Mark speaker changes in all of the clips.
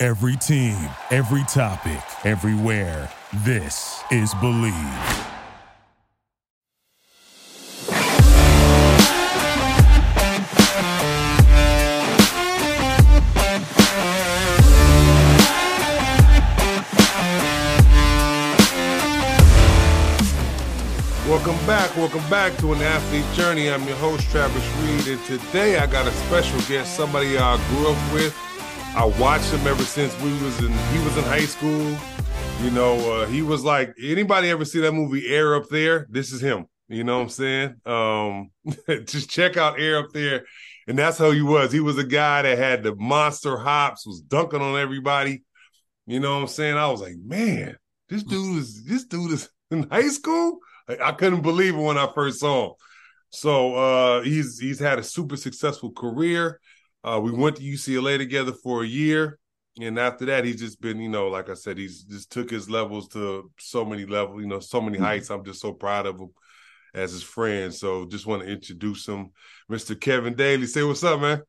Speaker 1: Every team, every topic, everywhere. This is Bleav.
Speaker 2: Welcome back. Welcome back to an athlete journey. I'm your host, Travis Reed, and today I got a special guest, somebody I grew up with. I watched him ever since we was in he was in high school. You know, uh, he was like anybody ever see that movie Air Up There? This is him. You know what I'm saying? Um, just check out Air Up There. And that's how he was. He was a guy that had the monster hops, was dunking on everybody. You know what I'm saying? I was like, man, this dude is this dude is in high school. I couldn't believe it when I first saw him. So uh, he's he's had a super successful career. Uh, we went to UCLA together for a year, and after that, he's just been, you know, like I said, he's just took his levels to so many levels, you know, so many mm-hmm. heights. I'm just so proud of him as his friend. So just want to introduce him, Mr. Kevin Daley. Say what's up, man.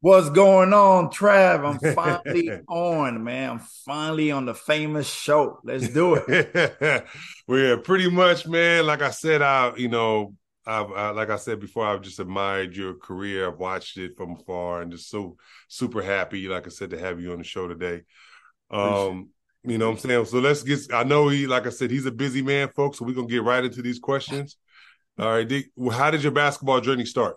Speaker 3: What's going on, Trav? I'm finally on, man. I'm finally on the famous show. Let's do
Speaker 2: it. well, yeah, pretty much, man. Like I said, I, you know, I've, I, like I said before, I've just admired your career. I've watched it from afar, and just so super happy, like I said, to have you on the show today. Um, you know what I'm saying? So let's get. I know he, like I said, he's a busy man, folks. So we're gonna get right into these questions. All right, Dick, how did your basketball journey start?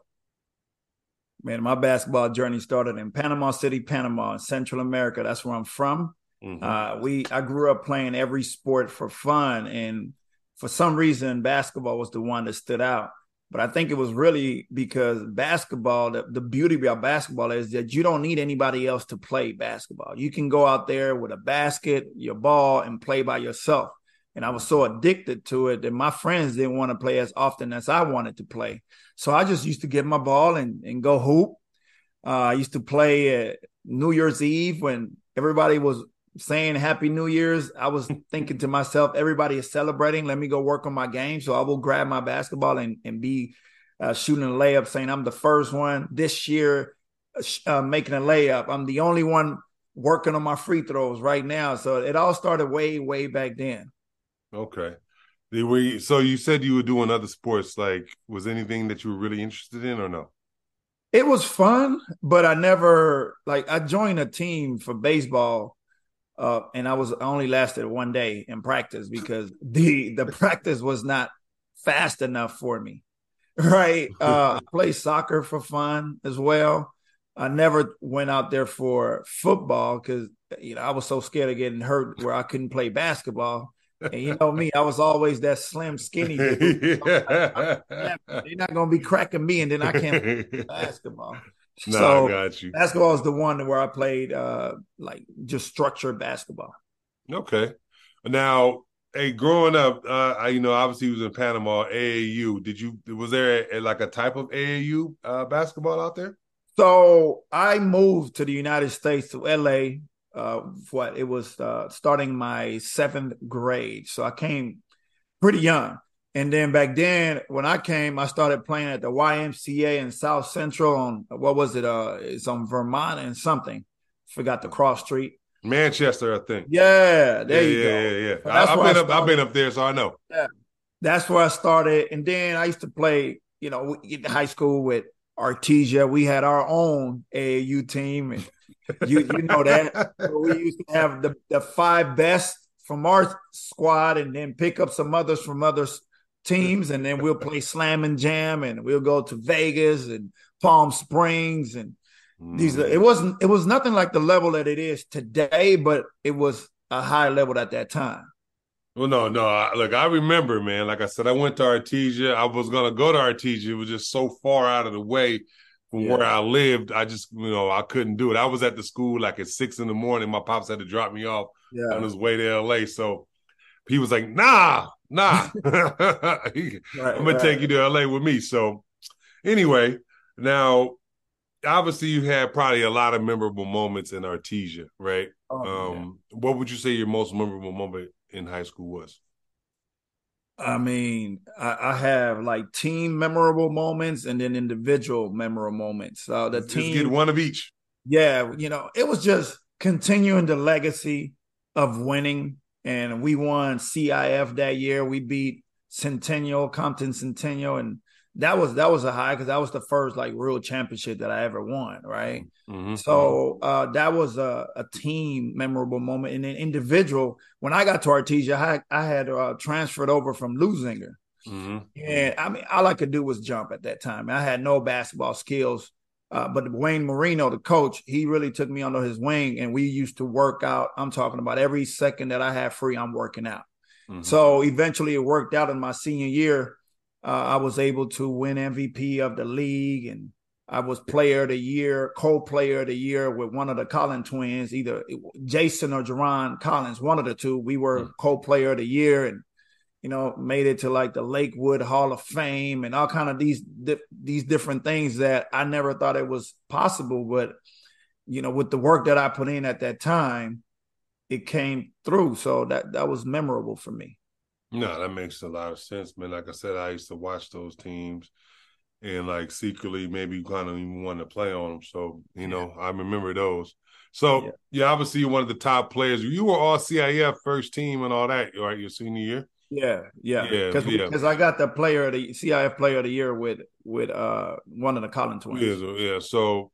Speaker 3: Man, my basketball journey started in Panama City, Panama, in Central America. That's where I'm from. Mm-hmm. Uh, we I grew up playing every sport for fun, and for some reason, basketball was the one that stood out. But I think it was really because basketball, the, the beauty about basketball is that you don't need anybody else to play basketball. You can go out there with a basket, your ball, and play by yourself. And I was so addicted to it that my friends didn't want to play as often as I wanted to play. So I just used to get my ball and, and go hoop. Uh, I used to play at New Year's Eve when everybody was saying Happy New Year's. I was thinking to myself, everybody is celebrating. Let me go work on my game. So I will grab my basketball and, and be uh, shooting a layup, saying I'm the first one this year uh, making a layup. I'm the only one working on my free throws right now. So it all started way, way back then.
Speaker 2: Okay. We so you said you were doing other sports. Like, was anything that you were really interested in, or no?
Speaker 3: It was fun, but I never like. I joined a team for baseball, uh, and I was I only lasted one day in practice because the the practice was not fast enough for me. Right? Uh, I play soccer for fun as well. I never went out there for football because you know I was so scared of getting hurt where I couldn't play basketball. And you know me, I was always that slim, skinny. They're not gonna be cracking me, and then I can't play basketball.
Speaker 2: No, so I got you.
Speaker 3: Basketball is the one where I played uh like just structured basketball.
Speaker 2: Okay. Now, hey, growing up, uh, I, you know, obviously, was in Panama, AAU. Did you? Was there a, like a type of AAU uh, basketball out there?
Speaker 3: So I moved to the United States to LA uh, what it was uh, starting my seventh grade. So I came pretty young. And then back then, when I came, I started playing at the YMCA in South Central on what was it? Uh, it's on Vermont and something. Forgot the cross street.
Speaker 2: Manchester, I think.
Speaker 3: Yeah, there
Speaker 2: yeah,
Speaker 3: you
Speaker 2: go. Yeah, yeah, yeah. I, have been up. I've been up there, so I know.
Speaker 3: Yeah, that's where I started. And then I used to play. You know, in high school with Artesia. We had our own AAU team, and you you know that. So we used to have the, the five best from our squad and then pick up some others from other teams and then we'll play slam and jam and we'll go to Vegas and Palm Springs and mm. these it wasn't it was nothing like the level that it is today but it was a high level at that time.
Speaker 2: Well, no, no. I, look, I remember, man. Like I said, I went to Artesia. I was gonna go to Artesia. It was just so far out of the way from yeah. where I lived, I just you know I couldn't do it. I was at the school like at six in the morning. My pops had to drop me off yeah. on his way to LA. So he was like, "Nah, nah, right, I'm gonna right. take you to LA with me." So anyway, now obviously you had probably a lot of memorable moments in Artesia, right? Oh, um, what would you say your most memorable moment in high school was?
Speaker 3: I mean, I, I, have like team memorable moments and then individual memorable moments. Uh, the
Speaker 2: Just
Speaker 3: team
Speaker 2: get one of each.
Speaker 3: Yeah, you know, it was just continuing the legacy of winning, and we won CIF that year. We beat Centennial, Compton Centennial, and that was that was a high because that was the first like real championship that I ever won, right? Mm-hmm. So uh, that was a, a, team memorable moment, and then individual. When I got to Artesia, I, I had uh, transferred over from Leuzinger, mm-hmm. and I mean all I could do was jump at that time. I had no basketball skills, uh, but Wayne Merino, the coach, he really took me under his wing, and we used to work out. I'm talking about every second that I have free, I'm working out. Mm-hmm. So eventually, it worked out in my senior year uh, I was able to win MVP of the league and I was player of the year, co-player of the year with one of the Collins twins, either Jason or Jerron Collins, one of the two. We were mm. co-player of the year and you know made it to like the Lakewood Hall of Fame and all kind of these these different things that I never thought it was possible, but you know with the work that I put in at that time, it came through. So that that was memorable for me.
Speaker 2: No, that makes a lot of sense, man. Like I said, I used to watch those teams and like secretly maybe kind of even wanted to play on them. So, you know, I remember those. So, yeah. yeah, obviously you're one of the top players. You were all CIF first team and all that, right? Your senior year.
Speaker 3: Yeah, yeah, yeah. Because yeah. I got the player of the CIF player of the year with with uh one of the Collins twins.
Speaker 2: Yeah, so, yeah. So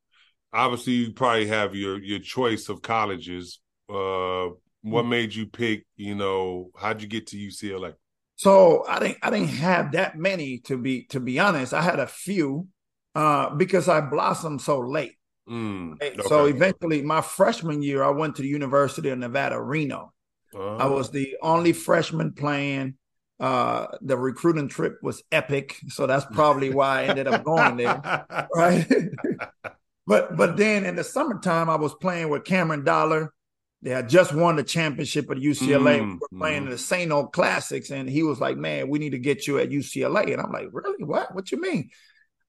Speaker 2: obviously you probably have your your choice of colleges. Uh what made you pick? You know, how'd you get to UCLA?
Speaker 3: So I didn't I didn't have that many to be to be honest. I had a few uh, because I blossomed so late. Mm, okay. So eventually, my freshman year, I went to the University of Nevada, Reno. Uh, I was the only freshman playing. Uh, the recruiting trip was epic, so that's probably why I ended up going there, right? but but then in the summertime, I was playing with Cameron Dollar, they had just won the championship at UCLA. Mm, we were playing mm. the St. O Classics, and he was like, "Man, we need to get you at UCLA." And I'm like, "Really? What? What you mean?"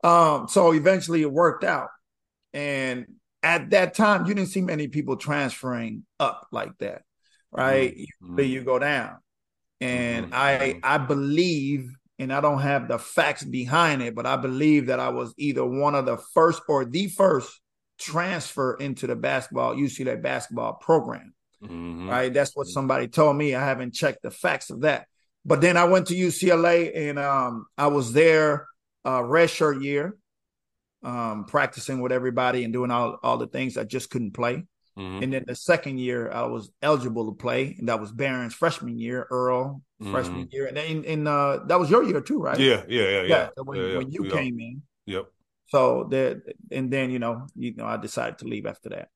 Speaker 3: Um, so eventually, it worked out. And at that time, you didn't see many people transferring up like that, right? Mm, Usually, you go down. And mm-hmm. I I believe, and I don't have the facts behind it, but I believe that I was either one of the first or the first transfer into the basketball UCLA basketball program. Mm-hmm. Right, that's what somebody told me. I haven't checked the facts of that. But then I went to UCLA and um, I was there uh, redshirt year, um, practicing with everybody and doing all all the things I just couldn't play. Mm-hmm. And then the second year I was eligible to play, and that was Baron's freshman year, Earl mm-hmm. freshman year, and then in, uh, that was your year too, right?
Speaker 2: Yeah, yeah, yeah, yeah. yeah
Speaker 3: when,
Speaker 2: yeah,
Speaker 3: when you came in.
Speaker 2: Yep.
Speaker 3: So that and then you know, you know, I decided to leave after that.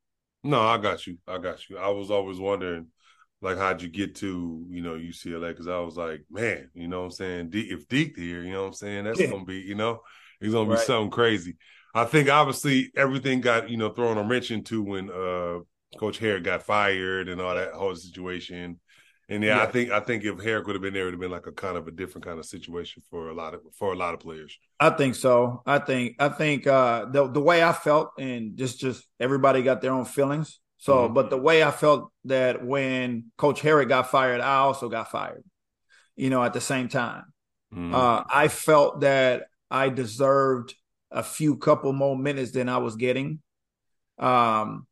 Speaker 2: No, I got you. I got you. I was always wondering, like, how'd you get to you know UCLA? Because I was like, man, you know what I'm saying? If Deke here, you know what I'm saying? That's yeah. gonna be, you know, it's gonna be right. something crazy. I think obviously everything got you know thrown a wrench into when uh Coach Harrick got fired and all that whole situation. And yeah, yeah, I think I think if Harrick would have been there, it would have been like a kind of a different kind of situation for a lot of for a lot of players.
Speaker 3: I think so. I think I think uh the the way I felt and just just everybody got their own feelings. So, mm-hmm. but the way I felt that when Coach Harrick got fired, I also got fired. You know, at the same time, mm-hmm. uh, I felt that I deserved a few couple more minutes than I was getting. Um,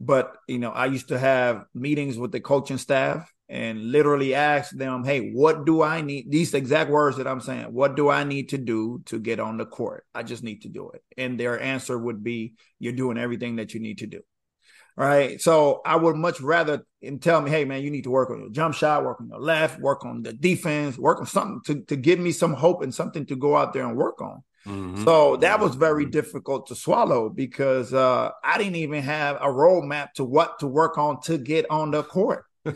Speaker 3: but you know, I used to have meetings with the coaching staff and literally ask them, hey, what do I need? These exact words that I'm saying, what do I need to do to get on the court? I just need to do it. And their answer would be, you're doing everything that you need to do. Right. So I would much rather and tell me, hey man, you need to work on your jump shot, work on your left, work on the defense, work on something to, to give me some hope and something to go out there and work on. Mm-hmm. So that was very difficult to swallow because uh, I didn't even have a roadmap to what to work on to get on the court. oh,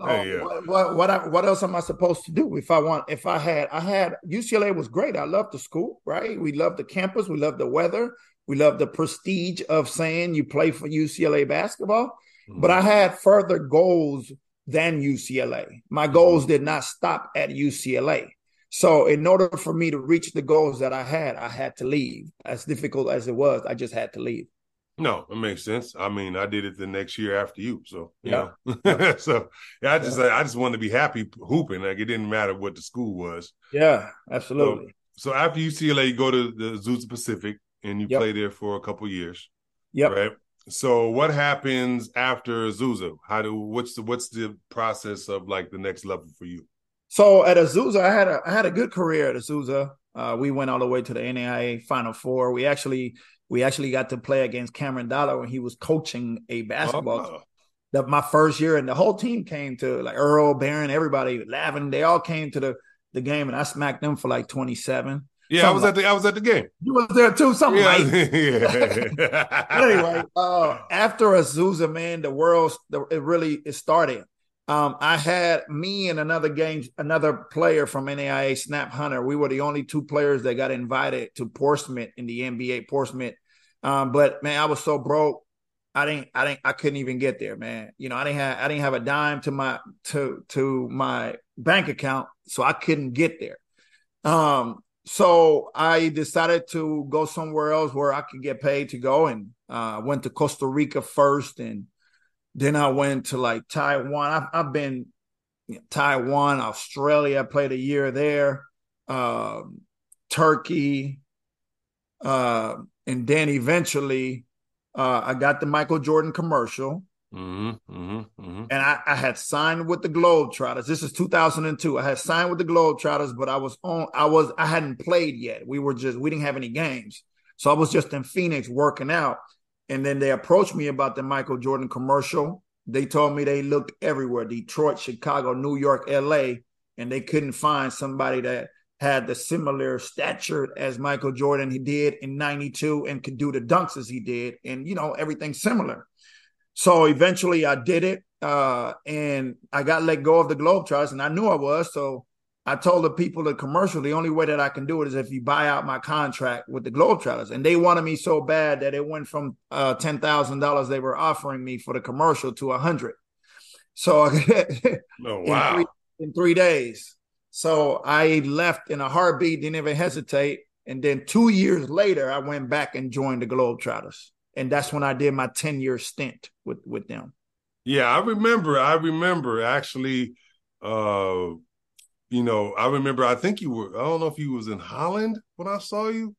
Speaker 3: yeah. what, what, what, I, what else am I supposed to do if I want? If I had, I had UCLA was great. I loved the school, right? We loved the campus. We loved the weather. We love the prestige of saying you play for UCLA basketball. Mm-hmm. But I had further goals than UCLA. My goals did not stop at UCLA. So, in order for me to reach the goals that I had, I had to leave. As difficult as it was, I just had to leave.
Speaker 2: No, it makes sense. I mean, I did it the next year after you, so yeah. so yeah, I just yeah. I just wanted to be happy hooping. Like it didn't matter what the school was.
Speaker 3: Yeah, absolutely.
Speaker 2: So, so after UCLA, you go to the Azusa Pacific, and you yep. play there for a couple years.
Speaker 3: Yep.
Speaker 2: Right. So what happens after Azusa? How do what's the what's the process of like the next level for you?
Speaker 3: So at Azusa, I had a I had a good career at Azusa. Uh, we went all the way to the NAIA Final Four. We actually we actually got to play against Cameron Dollar when he was coaching a basketball. Oh. The, my first year, and the whole team came to like Earl, Baron, everybody laughing. They all came to the the game, and I smacked them for like twenty seven.
Speaker 2: Yeah, I was like, at the I was at the game.
Speaker 3: You was there too, something yeah. like. yeah. anyway, uh, after Azusa, man, the world it really it started. Um, I had me and another game, another player from NAIA, Snap Hunter. We were the only two players that got invited to Portsmouth in the NBA Portsmouth. Um, but man, I was so broke. I didn't, I didn't, I couldn't even get there, man. You know, I didn't have, I didn't have a dime to my to to my bank account, so I couldn't get there. Um, so I decided to go somewhere else where I could get paid to go, and uh, went to Costa Rica first, and then I went to like Taiwan. I've, I've been you know, Taiwan, Australia. I played a year there. Uh, Turkey, uh, and then eventually uh, I got the Michael Jordan commercial. Mm-hmm, mm-hmm, mm-hmm. And I, I, had signed with the Globetrotters. This is 2002. I had signed with the Globetrotters, but I was on. I was. I hadn't played yet. We were just. We didn't have any games, so I was just in Phoenix working out. And then they approached me about the Michael Jordan commercial. They told me they looked everywhere Detroit, Chicago, New York, LA, and they couldn't find somebody that had the similar stature as Michael Jordan he did in 92 and could do the dunks as he did and you know everything similar. So eventually I did it uh, and I got let go of the Globetrotters and I knew I was so I told the people the commercial, the only way that I can do it is if you buy out my contract with the Globetrotters. And they wanted me so bad that it went from uh, $10,000 they were offering me for the commercial to a hundred. So
Speaker 2: oh, wow.
Speaker 3: in, three, in three days. So I left in a heartbeat, didn't even hesitate. And then two years later, I went back and joined the Globetrotters. And that's when I did my 10 year stint with, with them.
Speaker 2: Yeah, I remember. I remember actually uh you know, I remember. I think you were. I don't know if you was in Holland when I saw you,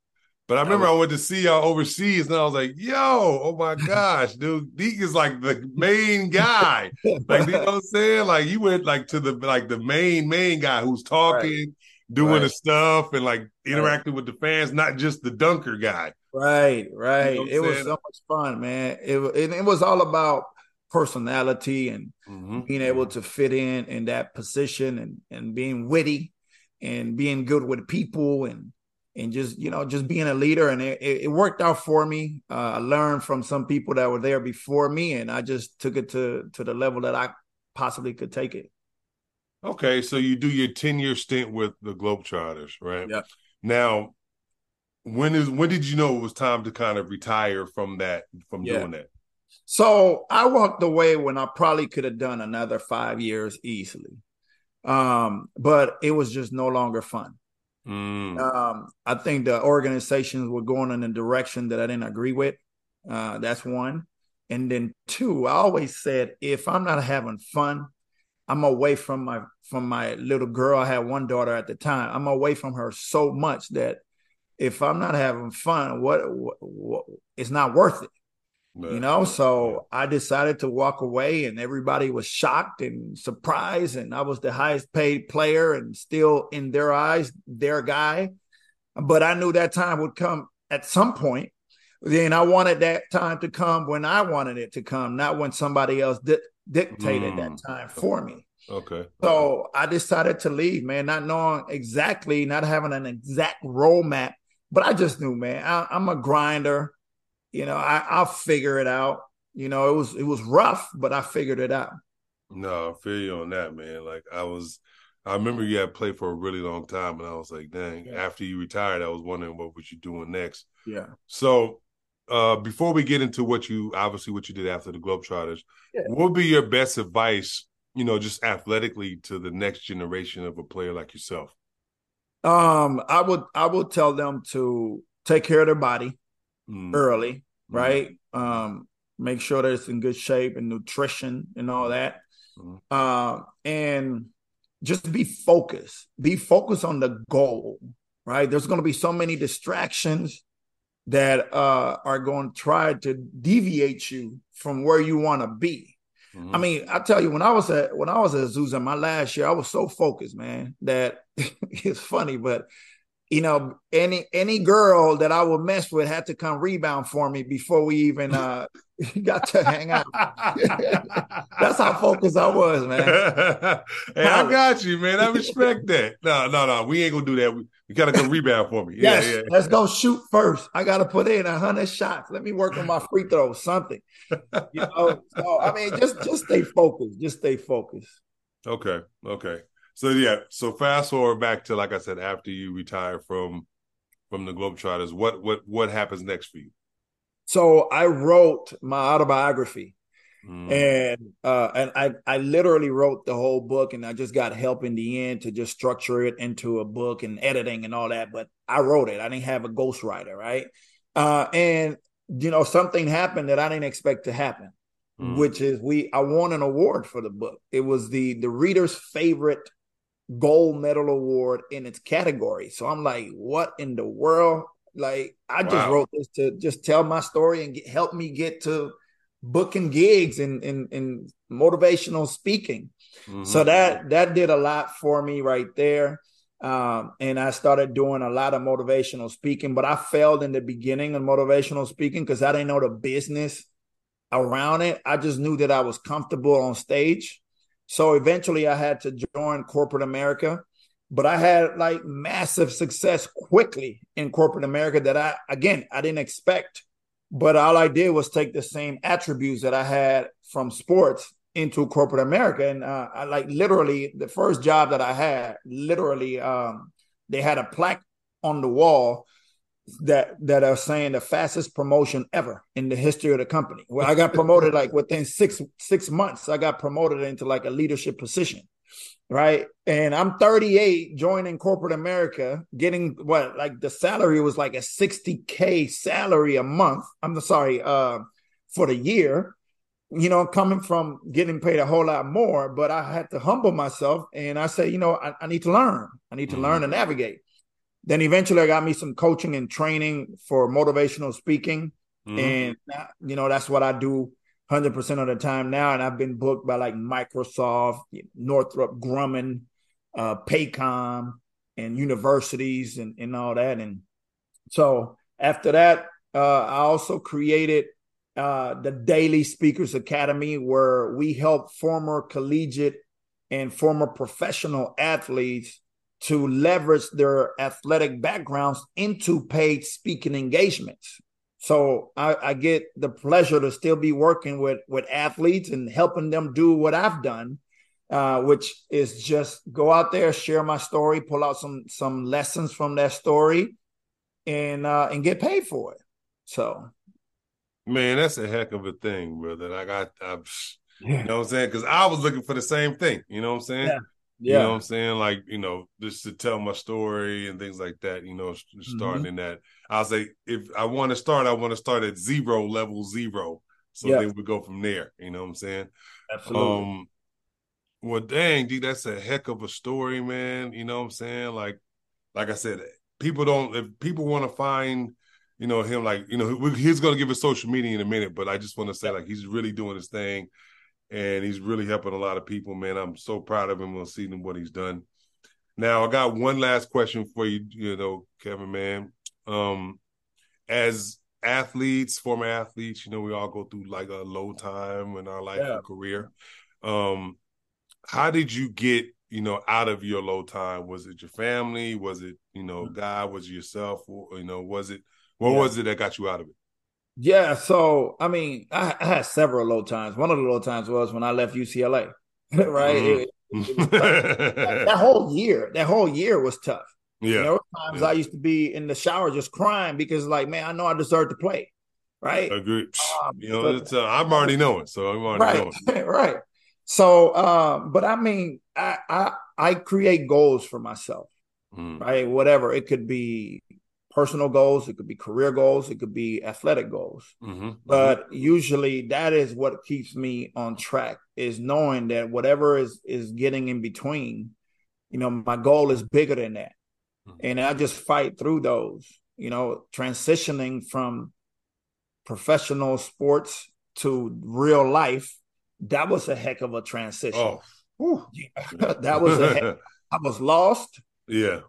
Speaker 2: but I remember I went to see y'all overseas, and I was like, "Yo, oh my gosh, dude, Deke is like the main guy." like, you know what I'm saying? Like, you went like to the like the main main guy who's talking, right. Doing right. the stuff, and like interacting right. with the fans, not just the dunker guy.
Speaker 3: Right, right. You know it was so much fun, man. It it, it was all about personality and mm-hmm. being able to fit in in that position and and being witty and being good with people and and just you know just being a leader and it, it worked out for me uh, i learned from some people that were there before me and i just took it to to the level that i possibly could take it
Speaker 2: okay so you do your 10 year stint with the globetrotters right
Speaker 3: yeah
Speaker 2: now when is when did you know it was time to kind of retire from that from yeah. doing that
Speaker 3: so I walked away when I probably could have done another five years easily. Um, but it was just no longer fun. Mm. Um, I think the organizations were going in a direction that I didn't agree with. Uh, that's one. And then two, I always said if I'm not having fun, I'm away from my from my little girl. I had one daughter at the time. I'm away from her so much that if I'm not having fun, what, what, what it's not worth it you know so i decided to walk away and everybody was shocked and surprised and i was the highest paid player and still in their eyes their guy but i knew that time would come at some point then i wanted that time to come when i wanted it to come not when somebody else di- dictated mm. that time for me
Speaker 2: okay
Speaker 3: so i decided to leave man not knowing exactly not having an exact roadmap but i just knew man I, i'm a grinder you know, I, I'll figure it out. You know, it was it was rough, but I figured it out.
Speaker 2: No, I feel you on that, man. Like I was I remember you had played for a really long time and I was like, dang, yeah. after you retired, I was wondering what was you doing next.
Speaker 3: Yeah.
Speaker 2: So uh, before we get into what you obviously what you did after the Globetrotters, yeah. what would be your best advice? You know, just athletically to the next generation of a player like yourself.
Speaker 3: Um, I would I would tell them to take care of their body mm. early, mm. right? Um, make sure that it's in good shape and nutrition and all that. Mm. Uh, and just be focused. Be focused on the goal, right? There's going to be so many distractions that uh, are going to try to deviate you from where you want to be. Mm-hmm. I mean, I tell you, when I was at when I was at Azusa my last year, I was so focused, man, that it's funny, but you know, any any girl that I would mess with had to come rebound for me before we even uh got to hang out. That's how focused I was, man.
Speaker 2: hey, I got you, man. I respect that. No, no, no. We ain't gonna do that. We, you gotta go rebound for me.
Speaker 3: Yeah, yes, yeah. let's go shoot first. I gotta put in a hundred shots. Let me work on my free throw, something. You know, so I mean, just just stay focused. Just stay focused.
Speaker 2: Okay, okay. So yeah, so fast forward back to like I said, after you retire from from the Globetrotters, what what what happens next for you?
Speaker 3: So I wrote my autobiography. Mm. And uh and I I literally wrote the whole book and I just got help in the end to just structure it into a book and editing and all that. But I wrote it. I didn't have a ghostwriter, right? Uh and you know, something happened that I didn't expect to happen, mm. which is we I won an award for the book. It was the the reader's favorite gold medal award in its category. So I'm like, what in the world? Like, I just wow. wrote this to just tell my story and get, help me get to booking gigs and in, motivational speaking. Mm-hmm. So that that did a lot for me right there. Um, and I started doing a lot of motivational speaking, but I failed in the beginning of motivational speaking because I didn't know the business around it. I just knew that I was comfortable on stage. So eventually I had to join corporate America, but I had like massive success quickly in corporate America that I, again, I didn't expect. But all I did was take the same attributes that I had from sports into corporate America. And uh, I like literally the first job that I had, literally, um, they had a plaque on the wall that that are saying the fastest promotion ever in the history of the company. Well, I got promoted like within six six months. I got promoted into like a leadership position, right? And I'm 38, joining corporate America, getting what like the salary was like a 60k salary a month. I'm sorry, uh, for the year. You know, coming from getting paid a whole lot more, but I had to humble myself and I said, you know, I, I need to learn. I need to mm-hmm. learn and navigate. Then eventually I got me some coaching and training for motivational speaking. Mm-hmm. And, you know, that's what I do 100% of the time now. And I've been booked by like Microsoft, Northrop Grumman, uh, Paycom, and universities and, and all that. And so after that, uh, I also created uh, the Daley Speakers Academy, where we help former collegiate and former professional athletes to leverage their athletic backgrounds into paid speaking engagements. So I, I, get the pleasure to still be working with with athletes and helping them do what I've done, uh, which is just go out there, share my story, pull out some some lessons from that story, and uh, and get paid for it. So,
Speaker 2: man, that's a heck of a thing, brother. I got, I, yeah. you know what I'm saying? Because I was looking for the same thing. You know what I'm saying? Yeah. Yeah. You know what I'm saying? Like, you know, just to tell my story and things like that, you know, starting mm-hmm. in that. I'll say if I want to start, I want to start at zero, level zero. So yeah. then we go from there. You know what I'm saying?
Speaker 3: Absolutely. Um,
Speaker 2: well, dang, dude, that's a heck of a story, man. You know what I'm saying? Like, like I said, people don't, if people want to find, you know, him, like, you know, he's going to give us social media in a minute, but I just want to say, like, he's really doing his thing and he's really helping a lot of people, man. I'm so proud of him on seeing what he's done. Now, I got one last question for you, you know, Kevin, man. Um, as athletes, former athletes, you know, we all go through like a low time in our life yeah. and career. Um, how did you get, you know, out of your low time? Was it your family? Was it, you know, mm-hmm. God? Was it yourself? You know, was it what yeah. was it that got you out of it?
Speaker 3: Yeah, so I mean, I, I, had several low times. One of the low times was when I left UCLA, right? Mm-hmm. It, it that, that, whole year, that whole year was tough. Yeah, there were times yeah. I used to be in the shower just crying because, like, man, I know I deserve to play. right?
Speaker 2: Agree. Um, you know, but, uh, I'm already knowing, so I'm already
Speaker 3: right, knowing. right. So, um, but I mean, I, I I create goals for myself, mm. right? Whatever it could be, personal goals, it could be career goals, it could be athletic goals. Mm-hmm. mm-hmm. But mm-hmm. usually, that is what keeps me on track is knowing that whatever is is getting in between, you know, my goal is bigger than that, mm-hmm. and I just fight through those. You know, transitioning from professional sports to real life, that was a heck of a transition. Oh, that was a heck, I was lost.
Speaker 2: Yeah.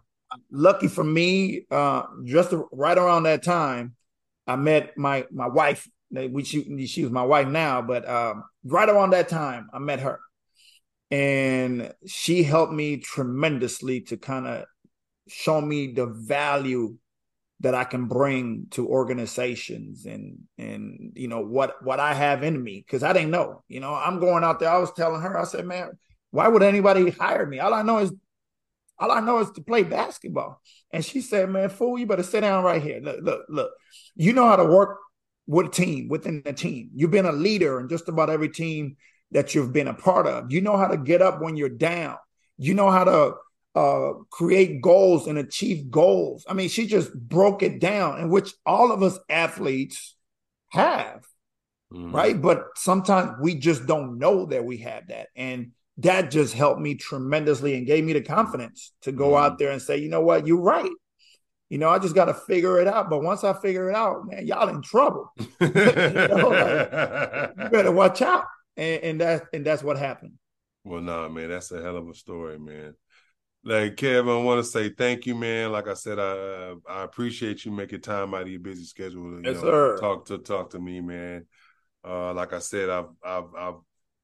Speaker 3: Lucky for me, uh, just right around that time, I met my my wife. We she, she was my wife now, but um, right around that time, I met her, and she helped me tremendously to kind of show me the value that I can bring to organizations and and you know what what I have in me because I didn't know. You know, I'm going out there. I was telling her, I said, man, why would anybody hire me? All I know is all I know is to play basketball. And she said, man, fool, you better sit down right here. Look, look, look. You know how to work with a team within the team. You've been a leader in just about every team that you've been a part of. You know how to get up when you're down. You know how to uh, create goals and achieve goals. I mean, she just broke it down, in which all of us athletes have, mm. right? But sometimes we just don't know that we have that. And that just helped me tremendously and gave me the confidence to go out there and say, you know what, you're right. You know, I just got to figure it out. But once I figure it out, man, y'all in trouble. you, know, like, you better watch out. And, and that's and that's what happened.
Speaker 2: Well, nah, man, that's a hell of a story, man. Like Kevin, I want to say thank you, man. Like I said, I I appreciate you making time out of your busy schedule.
Speaker 3: To, yes, know, sir.
Speaker 2: Talk to talk to me, man. Uh, like I said, I've I've I've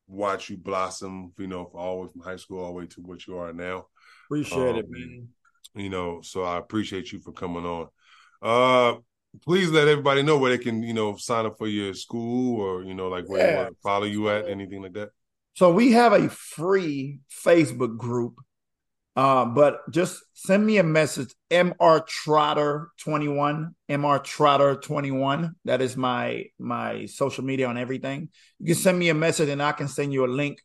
Speaker 2: watched you blossom. You know, all the way from high school all the way to what you are now.
Speaker 3: Appreciate um, it, man.
Speaker 2: You know, so I appreciate you for coming on. Uh, please let everybody know where they can, you know, sign up for your school or you know, like where yeah. you want to follow you at, anything like that.
Speaker 3: So we have a free Facebook group uh, but just send me a message, Mr. Trotter 21, Mr. Trotter 21. That is my my social media on everything. You can send me a message and I can send you a link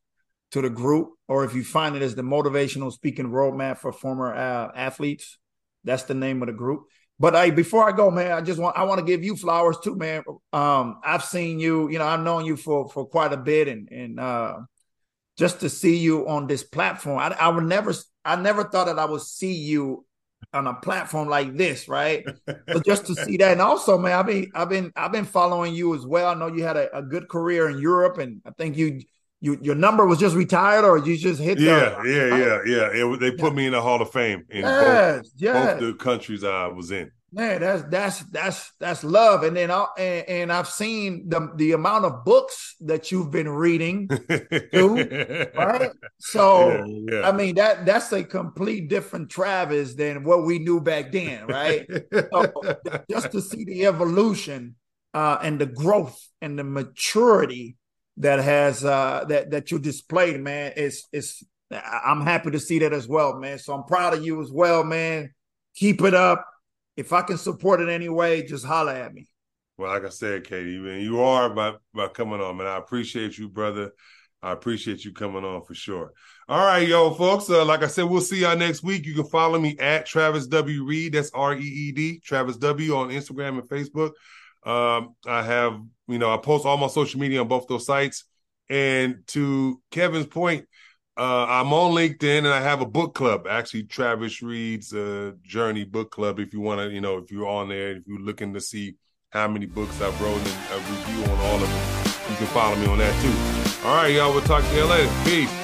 Speaker 3: to the group. Or if you find it as the motivational speaking roadmap for former uh, athletes, that's the name of the group. But I, before I go, man, I just want I want to give you flowers too, man. Um, I've seen you, you know, I've known you for for quite a bit, and and uh, just to see you on this platform, I, I would never I never thought that I would see you on a platform like this, right? but just to see that, and also, man, I've been, I've been, I've been following you as well. I know you had a, a good career in Europe, and I think you, you, your number was just retired, or you just hit.
Speaker 2: Yeah, the, yeah, uh, yeah, yeah. It, they put me in the Hall of Fame in yes, both, yes. both the countries I was in
Speaker 3: man, that's that's that's that's love. And then I and, and I've seen the the amount of books that you've been reading, too, right? So yeah, yeah. I mean that that's a complete different Travis than what we knew back then, right? so, just to see the evolution uh, and the growth and the maturity that has uh, that that you displayed, man, is is I'm happy to see that as well, man. So I'm proud of you as well, man. Keep it up if I can support it anyway, just holler at me.
Speaker 2: Well, like I said, Katie, man, you are by by coming on, man. I appreciate you, brother. I appreciate you coming on for sure. All right, yo, folks. Uh, like I said, we'll see y'all next week. You can follow me at Travis W. Reed. That's R E E D, Travis W. on Instagram and Facebook. Um, I have, you know, I post all my social media on both those sites. And to Kevin's point, uh, I'm on LinkedIn and I have a book club. Actually, Travis Reed's uh, Journey Book Club. If you want to, you know, if you're on there, if you're looking to see how many books I've wrote and a review on all of them, you can follow me on that too. All right, y'all. We'll talk to you later. Peace.